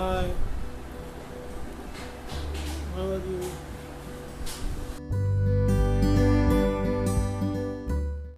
Bye. I love you.